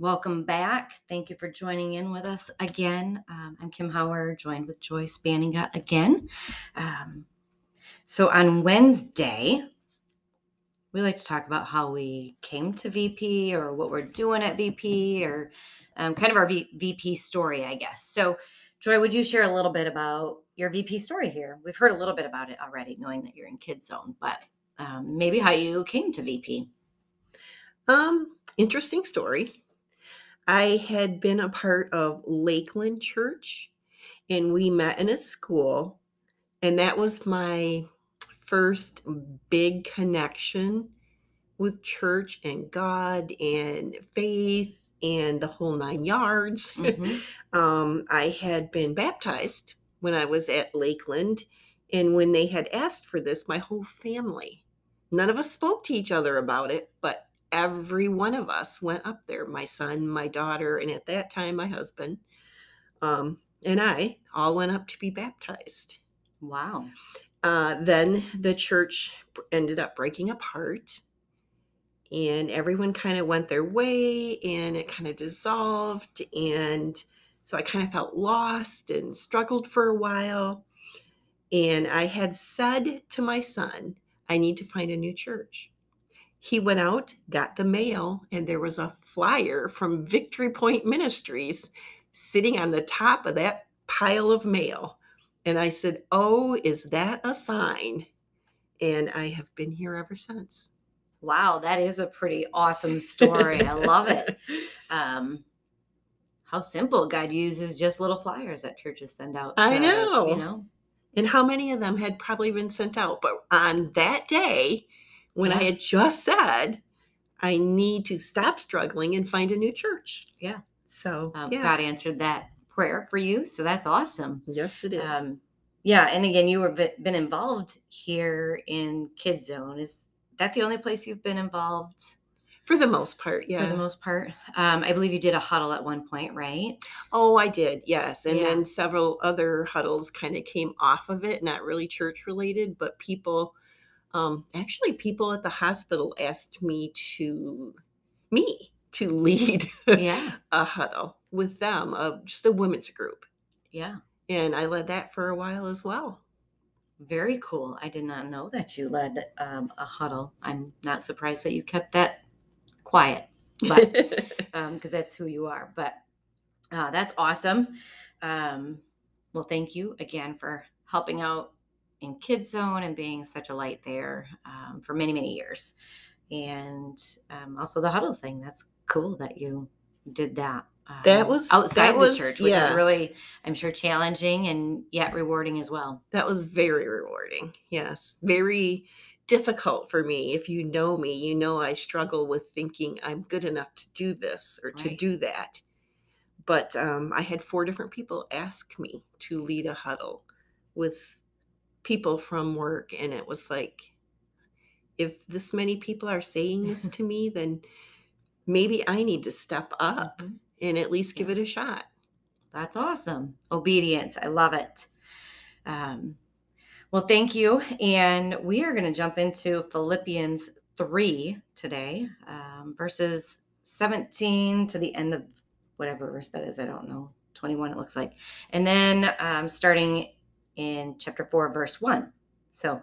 Welcome back. Thank you for joining in with us again. Um, I'm Kim Howard, joined with Joyce Banninga again. Um, so on Wednesday, we like to talk about how we came to VP or what we're doing at VP or um, kind of our v- VP story, I guess. So, Joy, would you share a little bit about your VP story here? We've heard a little bit about it already, knowing that you're in Kids Zone, but um, maybe how you came to VP. Um, interesting story. I had been a part of Lakeland Church and we met in a school, and that was my first big connection with church and God and faith and the whole nine yards. Mm-hmm. um, I had been baptized when I was at Lakeland, and when they had asked for this, my whole family, none of us spoke to each other about it, but every one of us went up there my son, my daughter, and at that time, my husband. Um, and I all went up to be baptized. Wow. Uh, then the church ended up breaking apart and everyone kind of went their way and it kind of dissolved. And so I kind of felt lost and struggled for a while. And I had said to my son, I need to find a new church. He went out, got the mail, and there was a flyer from Victory Point Ministries sitting on the top of that pile of mail. And I said, Oh, is that a sign? And I have been here ever since. Wow, that is a pretty awesome story. I love it. Um, how simple God uses just little flyers that churches send out. To, I know. You know, and how many of them had probably been sent out. But on that day, when yeah. I had just said, I need to stop struggling and find a new church. Yeah. So um, yeah. God answered that prayer for you. So that's awesome. Yes, it is. Um, yeah. And again, you have been involved here in Kids Zone. Is that the only place you've been involved? For the most part, yeah. For the most part. Um, I believe you did a huddle at one point, right? Oh, I did, yes. And yeah. then several other huddles kind of came off of it, not really church related, but people, um, actually, people at the hospital asked me to, me, to lead yeah. a huddle with them, uh, just a women's group. Yeah. And I led that for a while as well. Very cool. I did not know that you led um, a huddle. I'm not surprised that you kept that quiet, but because um, that's who you are. But uh, that's awesome. Um, well, thank you again for helping out in Kids Zone and being such a light there um, for many, many years. And um, also the huddle thing. That's cool that you did that. Um, that was outside that the was, church, which yeah. is really, I'm sure, challenging and yet rewarding as well. That was very rewarding. Yes, very difficult for me. If you know me, you know I struggle with thinking I'm good enough to do this or to do that. But um, I had four different people ask me to lead a huddle with people from work, and it was like, if this many people are saying this to me, then maybe I need to step up. Mm-hmm and at least give it a shot. That's awesome. Obedience. I love it. Um, well, thank you. And we are going to jump into Philippians 3 today, um, verses 17 to the end of whatever verse that is. I don't know. 21, it looks like. And then um, starting in chapter 4, verse 1. So,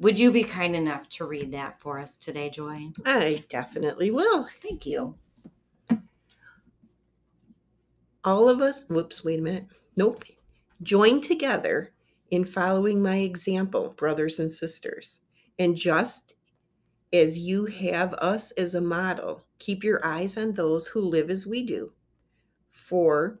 would you be kind enough to read that for us today, Joy? I definitely will. Thank you all of us, whoops, wait a minute. Nope. Join together in following my example, brothers and sisters. And just as you have us as a model, keep your eyes on those who live as we do. For,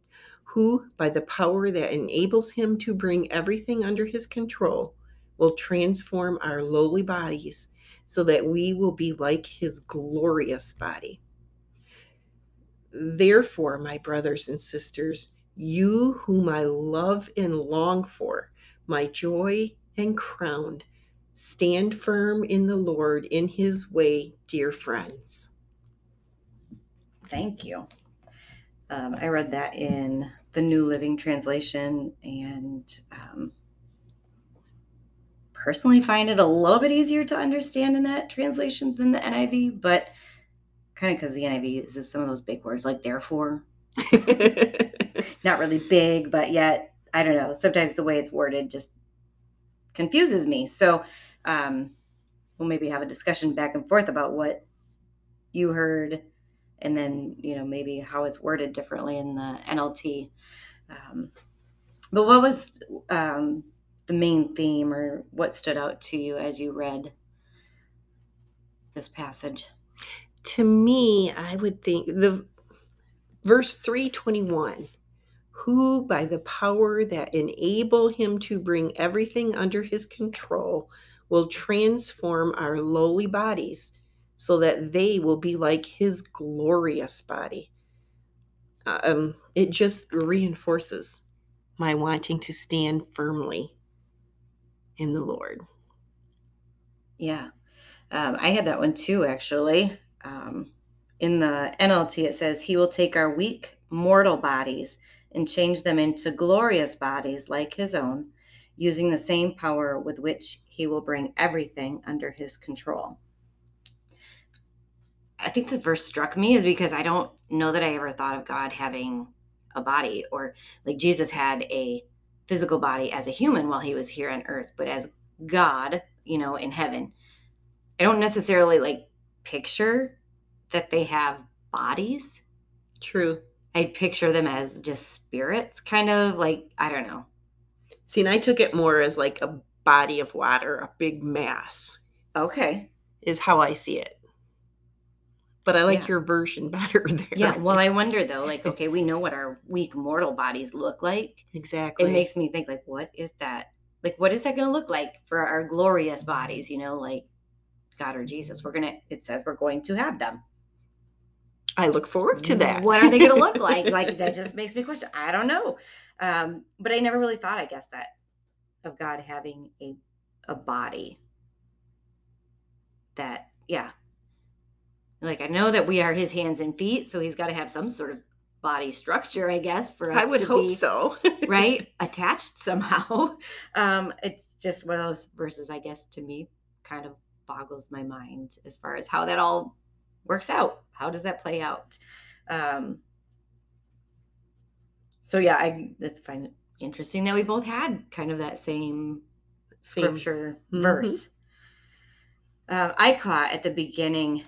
who, by the power that enables him to bring everything under his control, will transform our lowly bodies so that we will be like his glorious body. Therefore, my brothers and sisters, you whom I love and long for, my joy and crown, stand firm in the Lord in his way, dear friends. Thank you. Um, I read that in the New Living Translation and um, personally find it a little bit easier to understand in that translation than the NIV, but kind of because the NIV uses some of those big words like therefore. Not really big, but yet, I don't know. Sometimes the way it's worded just confuses me. So um, we'll maybe have a discussion back and forth about what you heard and then, you know, maybe how it's worded differently in the NLT. Um, but what was um, the main theme or what stood out to you as you read this passage? To me, I would think the verse 321 who by the power that enable him to bring everything under his control will transform our lowly bodies so that they will be like his glorious body um, it just reinforces my wanting to stand firmly in the Lord. Yeah. Um, I had that one too, actually. Um, in the NLT, it says, He will take our weak, mortal bodies and change them into glorious bodies like His own, using the same power with which He will bring everything under His control. I think the verse struck me is because I don't know that I ever thought of God having a body or like Jesus had a physical body as a human while he was here on earth, but as God, you know, in heaven. I don't necessarily like picture that they have bodies. True. I picture them as just spirits, kind of like, I don't know. See, and I took it more as like a body of water, a big mass. Okay. Is how I see it but I like Yeah. your version better there. Yeah. Well, I wonder though, like, okay, we know what our weak mortal bodies look like. exactly. It makes me think, like, what is that? Like, what is that going to look like for our glorious bodies? You know, like God or Jesus. We're going to, it says we're going to have them. I look forward to that. What are they going to look like? Like, that just makes me question. I don't know. Um, but I never really thought, I guess, that of God having a, a body that, yeah. Like, I know that we are his hands and feet, so he's got to have some sort of body structure, I guess, for us I would to hope be, so. right? Attached somehow. Um, it's just one of those verses, I guess, to me, kind of boggles my mind as far as how that all works out. How does that play out? Um, so yeah, I that's find it interesting that we both had kind of that same scripture Mhm. verse. Uh, I caught at the beginning.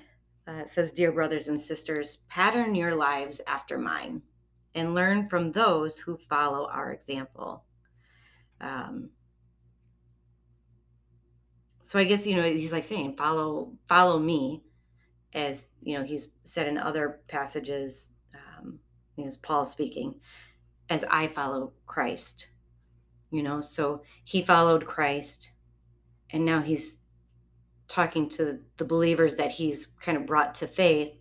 Uh, says, "Dear brothers and sisters, pattern your lives after mine, and learn from those who follow our example." Um, so I guess you know he's like saying, "Follow, follow me," as you know he's said in other passages. Um, you know, as Paul speaking, as I follow Christ. You know, so he followed Christ, and now he's talking to the believers that he's kind of brought to faith,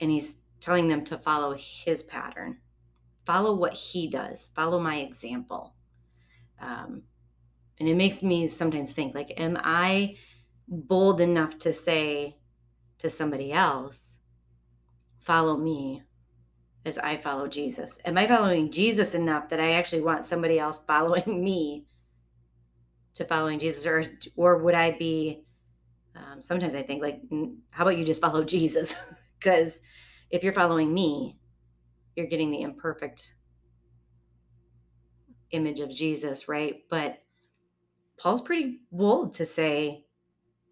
and he's telling them to follow his pattern, follow what he does, follow my example. Um, and it makes me sometimes think like, am I bold enough to say to somebody else, follow me as I follow Jesus? Am I following Jesus enough that I actually want somebody else following me to following Jesus, or or would I be? Um, sometimes I think like, how about you just follow Jesus? Because if you're following me, you're getting the imperfect image of Jesus, right? But Paul's pretty bold to say,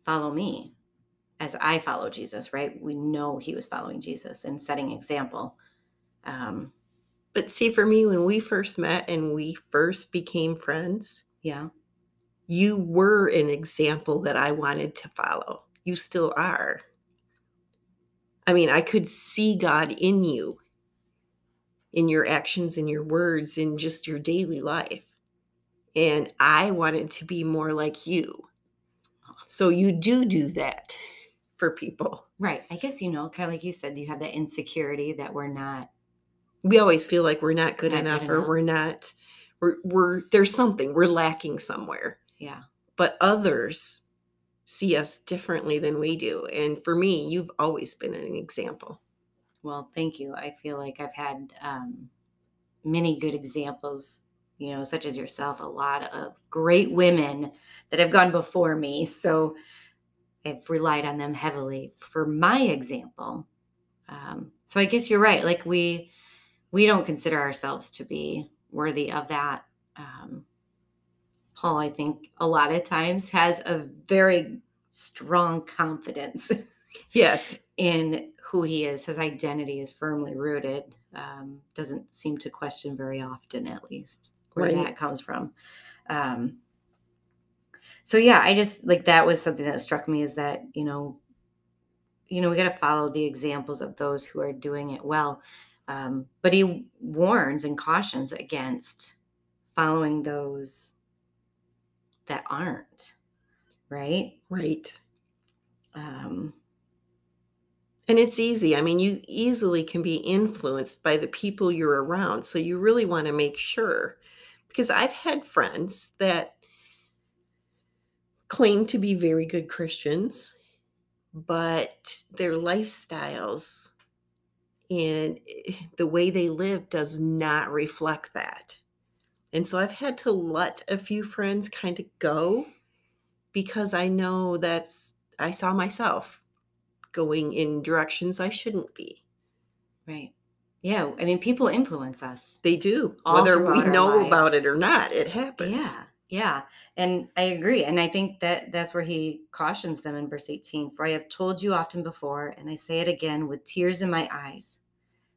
follow me as I follow Jesus, right? We know he was following Jesus and setting example. Um, But see, for me, when we first met and we first became friends, yeah. You were an example that I wanted to follow. You still are. I mean, I could see God in you, in your actions, in your words, in just your daily life. And I wanted to be more like you. So you do do that for people. Right. I guess, you know, kind of like you said, you have that insecurity that we're not. We always feel like we're not good Not good enough or we're not, we're, we're, there's something, we're lacking somewhere. Yeah. But others see us differently than we do. And for me, you've always been an example. Well, thank you. I feel like I've had um, many good examples, you know, such as yourself, a lot of great women that have gone before me. So I've relied on them heavily for my example. Um, so I guess you're right. Like we, we don't consider ourselves to be worthy of that. Um, Paul, I think a lot of times has a very strong confidence Yes. in who he is. His identity is firmly rooted. Um, doesn't seem to question very often, at least, where Right. that comes from. Um, so yeah, I just like that was something that struck me is that you know, you know, we got to follow the examples of those who are doing it well. Um, but he warns and cautions against following those that aren't right. Right. Um, And it's easy. I mean, you easily can be influenced by the people you're around. So you really want to make sure. Because I've had friends that claim to be very good Christians, but their lifestyles and eh, the way they live does not reflect that. And so I've had to let a few friends kind of go because I know that's, I saw myself going in directions I shouldn't be. Right. Yeah. I mean, people influence us. They do, whether we know about it or not, it happens. Yeah. Yeah. And I agree. And I think that that's where he cautions them in verse 18 For I have told you often before, and I say it again with tears in my eyes.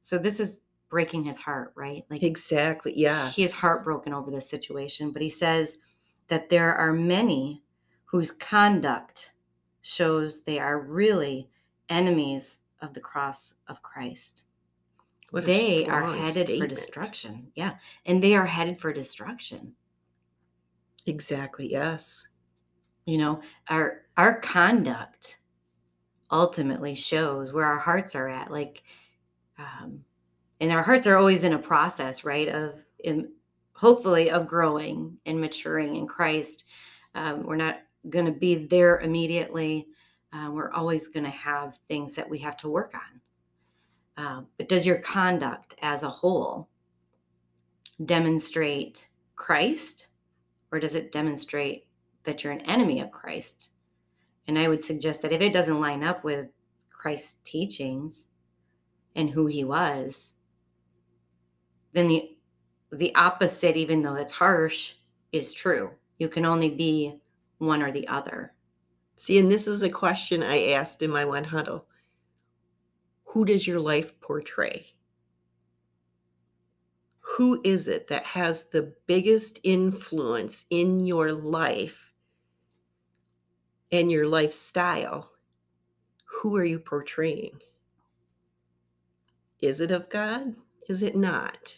So this is breaking his heart, right? Like Exactly. Yes. he is heartbroken over this situation, but he says that there are many whose conduct shows they are really enemies of the cross of Christ. What they are headed for destruction. Yeah. And they are headed for destruction. Exactly. Yes. You know, our our conduct ultimately shows where our hearts are at. Like um and our hearts are always in a process, right? Of in, hopefully of growing and maturing in Christ. Um, we're not going to be there immediately. Uh, we're always going to have things that we have to work on. Uh, but does your conduct as a whole demonstrate Christ or does it demonstrate that you're an enemy of Christ? And I would suggest that if it doesn't line up with Christ's teachings and who he was, then the the opposite, even though it's harsh, is true. You can only be one or the other. See, and this is a question I asked in my one huddle. Who does your life portray? Who is it that has the biggest influence in your life and your lifestyle? Who are you portraying? Is it of God? Is it not?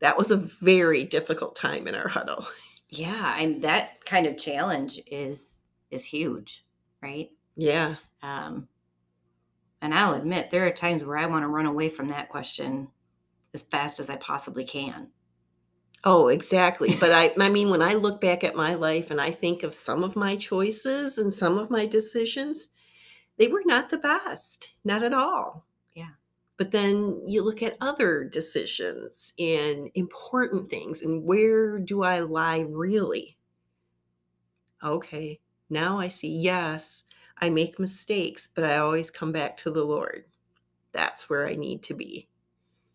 That was a very difficult time in our huddle. Yeah, and that kind of challenge is is huge, right? Yeah. Um, and I'll admit there are times where I want to run away from that question as fast as I possibly can. Oh, exactly. But I I mean when I look back at my life and I think of some of my choices and some of my decisions, they were not the best. Not at all. But then you look at other decisions and important things and where do I lie really? Okay. Now I see yes, I make mistakes, but I always come back to the Lord. That's where I need to be.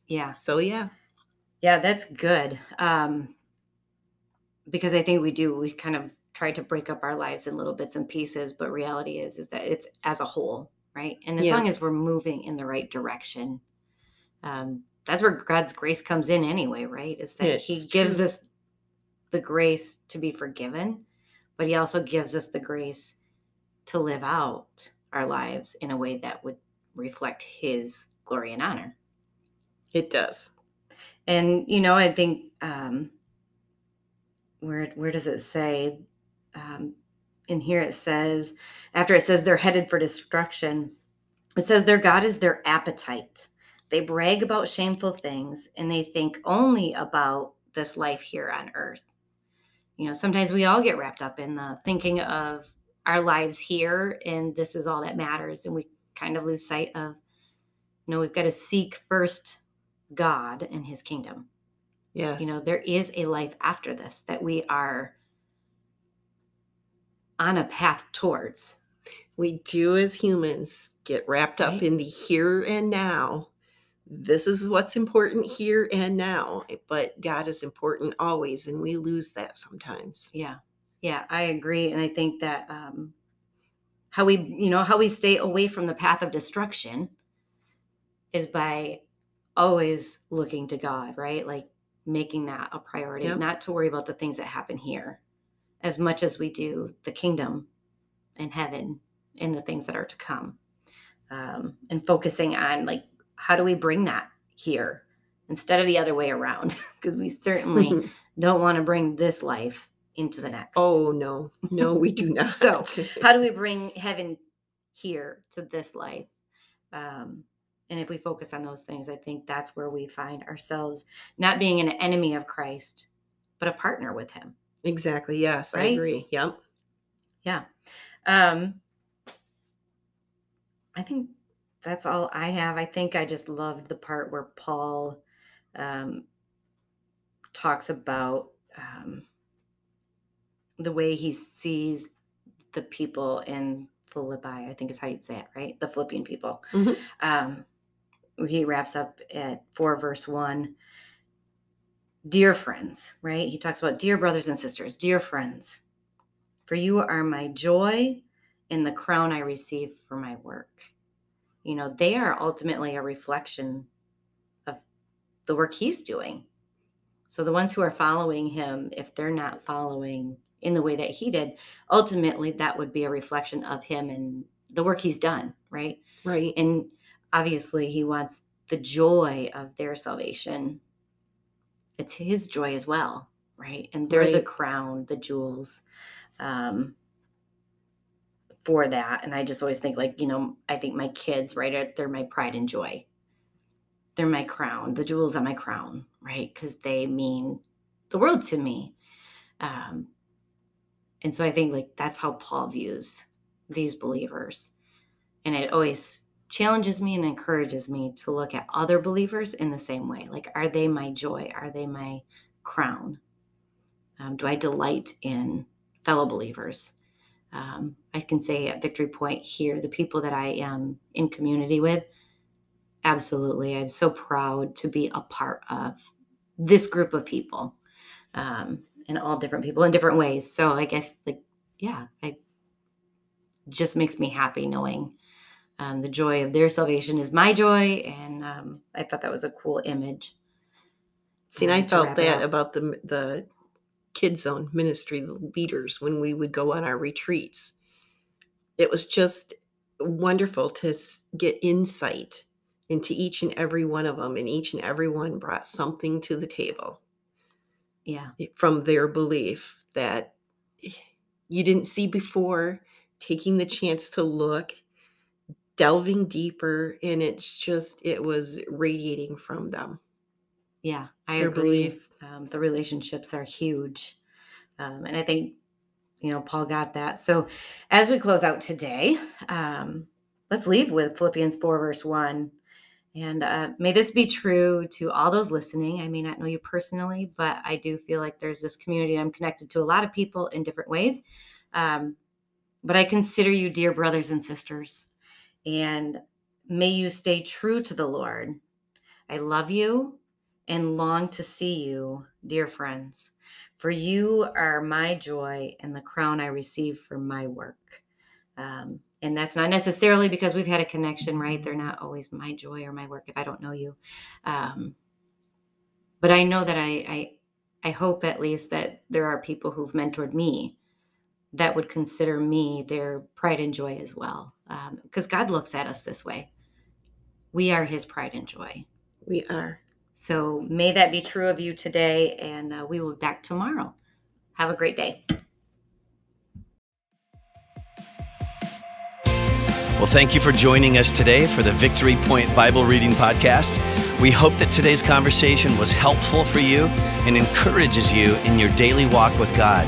Yeah. So yeah. Yeah, that's good. Um, because I think we do, we kind of try to break up our lives in little bits and pieces, but reality is is that it's as a whole, right? And as Yeah. long as we're moving in the right direction, um, that's where God's grace comes in anyway, right? Is that He It's gives us the grace to be forgiven, but he also gives us the grace to live out our lives in a way that would reflect his glory and honor. It does. And you know, I think um where where does it say um in here it says after it says they're headed for destruction it says their god is their appetite. They brag about shameful things and they think only about this life here on earth. You know sometimes we all get wrapped up in the thinking of our lives here and this is all that matters and we kind of lose sight of you know we've got to seek first god and his kingdom. Yes. you know there is a life after this that we are on a path towards we do as humans get wrapped up Right. in the here and now. This is what's important here and now, but God is important always, and we lose that sometimes. yeah yeah i agree and i think that um how we you know how we stay away from the path of destruction is by always looking to god right like making that a priority Yep. not to worry about the things that happen here as much as we do the kingdom and heaven and the things that are to come um, and focusing on like how do we bring that here instead of the other way around? Because we certainly don't want to bring this life into the next. Oh no, no, we do not. So, how do we bring heaven here to this life? Um, and if we focus on those things i think that's where we find ourselves not being an enemy of christ but a partner with him exactly. Yes, I agree. Yep. yeah um i think that's all i have i think i just loved the part where paul um talks about um the way he sees the people in philippi i think is how you'd say it right the philippian people Mhm. um he wraps up at 4 verse 1 dear friends right he talks about dear brothers and sisters dear friends for you are my joy and the crown I receive for my work. You know, they are ultimately a reflection of the work he's doing. So the ones who are following him, if they're not following in the way that he did, ultimately that would be a reflection of him and the work he's done, right? Right. And obviously he wants the joy of their salvation. It's his joy as well, right? And they're the crown, the jewels. Um, for that. And I just always think like, you know, I think my kids, right, they're my pride and joy. They're my crown, the jewels on my crown, right? Because they mean the world to me. Um, and so I think like that's how Paul views these believers. And it always challenges me and encourages me to look at other believers in the same way. Like, are they my joy? Are they my crown? Um, do I delight in fellow believers? um, I can say at Victory Point here, the people that I am in community with, absolutely. I'm so proud to be a part of this group of people um, and all different people in different ways. So I guess, like, yeah, I just makes me happy knowing um, the joy of their salvation is my joy. And um, I thought that was a cool image. See, and I felt that about the the Kid Zone ministry leaders when we would go on our retreats. It was just wonderful to get insight into each and every one of them, and each and every one brought something to the table Yeah. from their belief that you didn't see before, taking the chance to look, delving deeper, and it's just, it was radiating from them. Yeah, I Their agree. belief. Um, the relationships are huge. Um, and I think, you know, Paul got that. So as we close out today, um, let's leave with Philippians 4, verse 1. And uh, may this be true to all those listening. I may not know you personally, but I do feel like there's this community. I'm connected to a lot of people in different ways. Um, but I consider you dear brothers and sisters. And may you stay true to the Lord. I love you and long to see you, dear friends. For you are my joy and the crown I receive for my work. Um, and that's not necessarily because we've had a connection, right? They're not always my joy or my work if I don't know you. Um, but I know that I, I, I hope at least that there are people who've mentored me that would consider me their pride and joy as well. Because um, God looks at us this way. We are his pride and joy. We are. So may that be true of you today, and uh, we will be back tomorrow. Have a great day. Well, thank you for joining us today for the Victory Point Bible Reading Podcast. We hope that today's conversation was helpful for you and encourages you in your daily walk with God.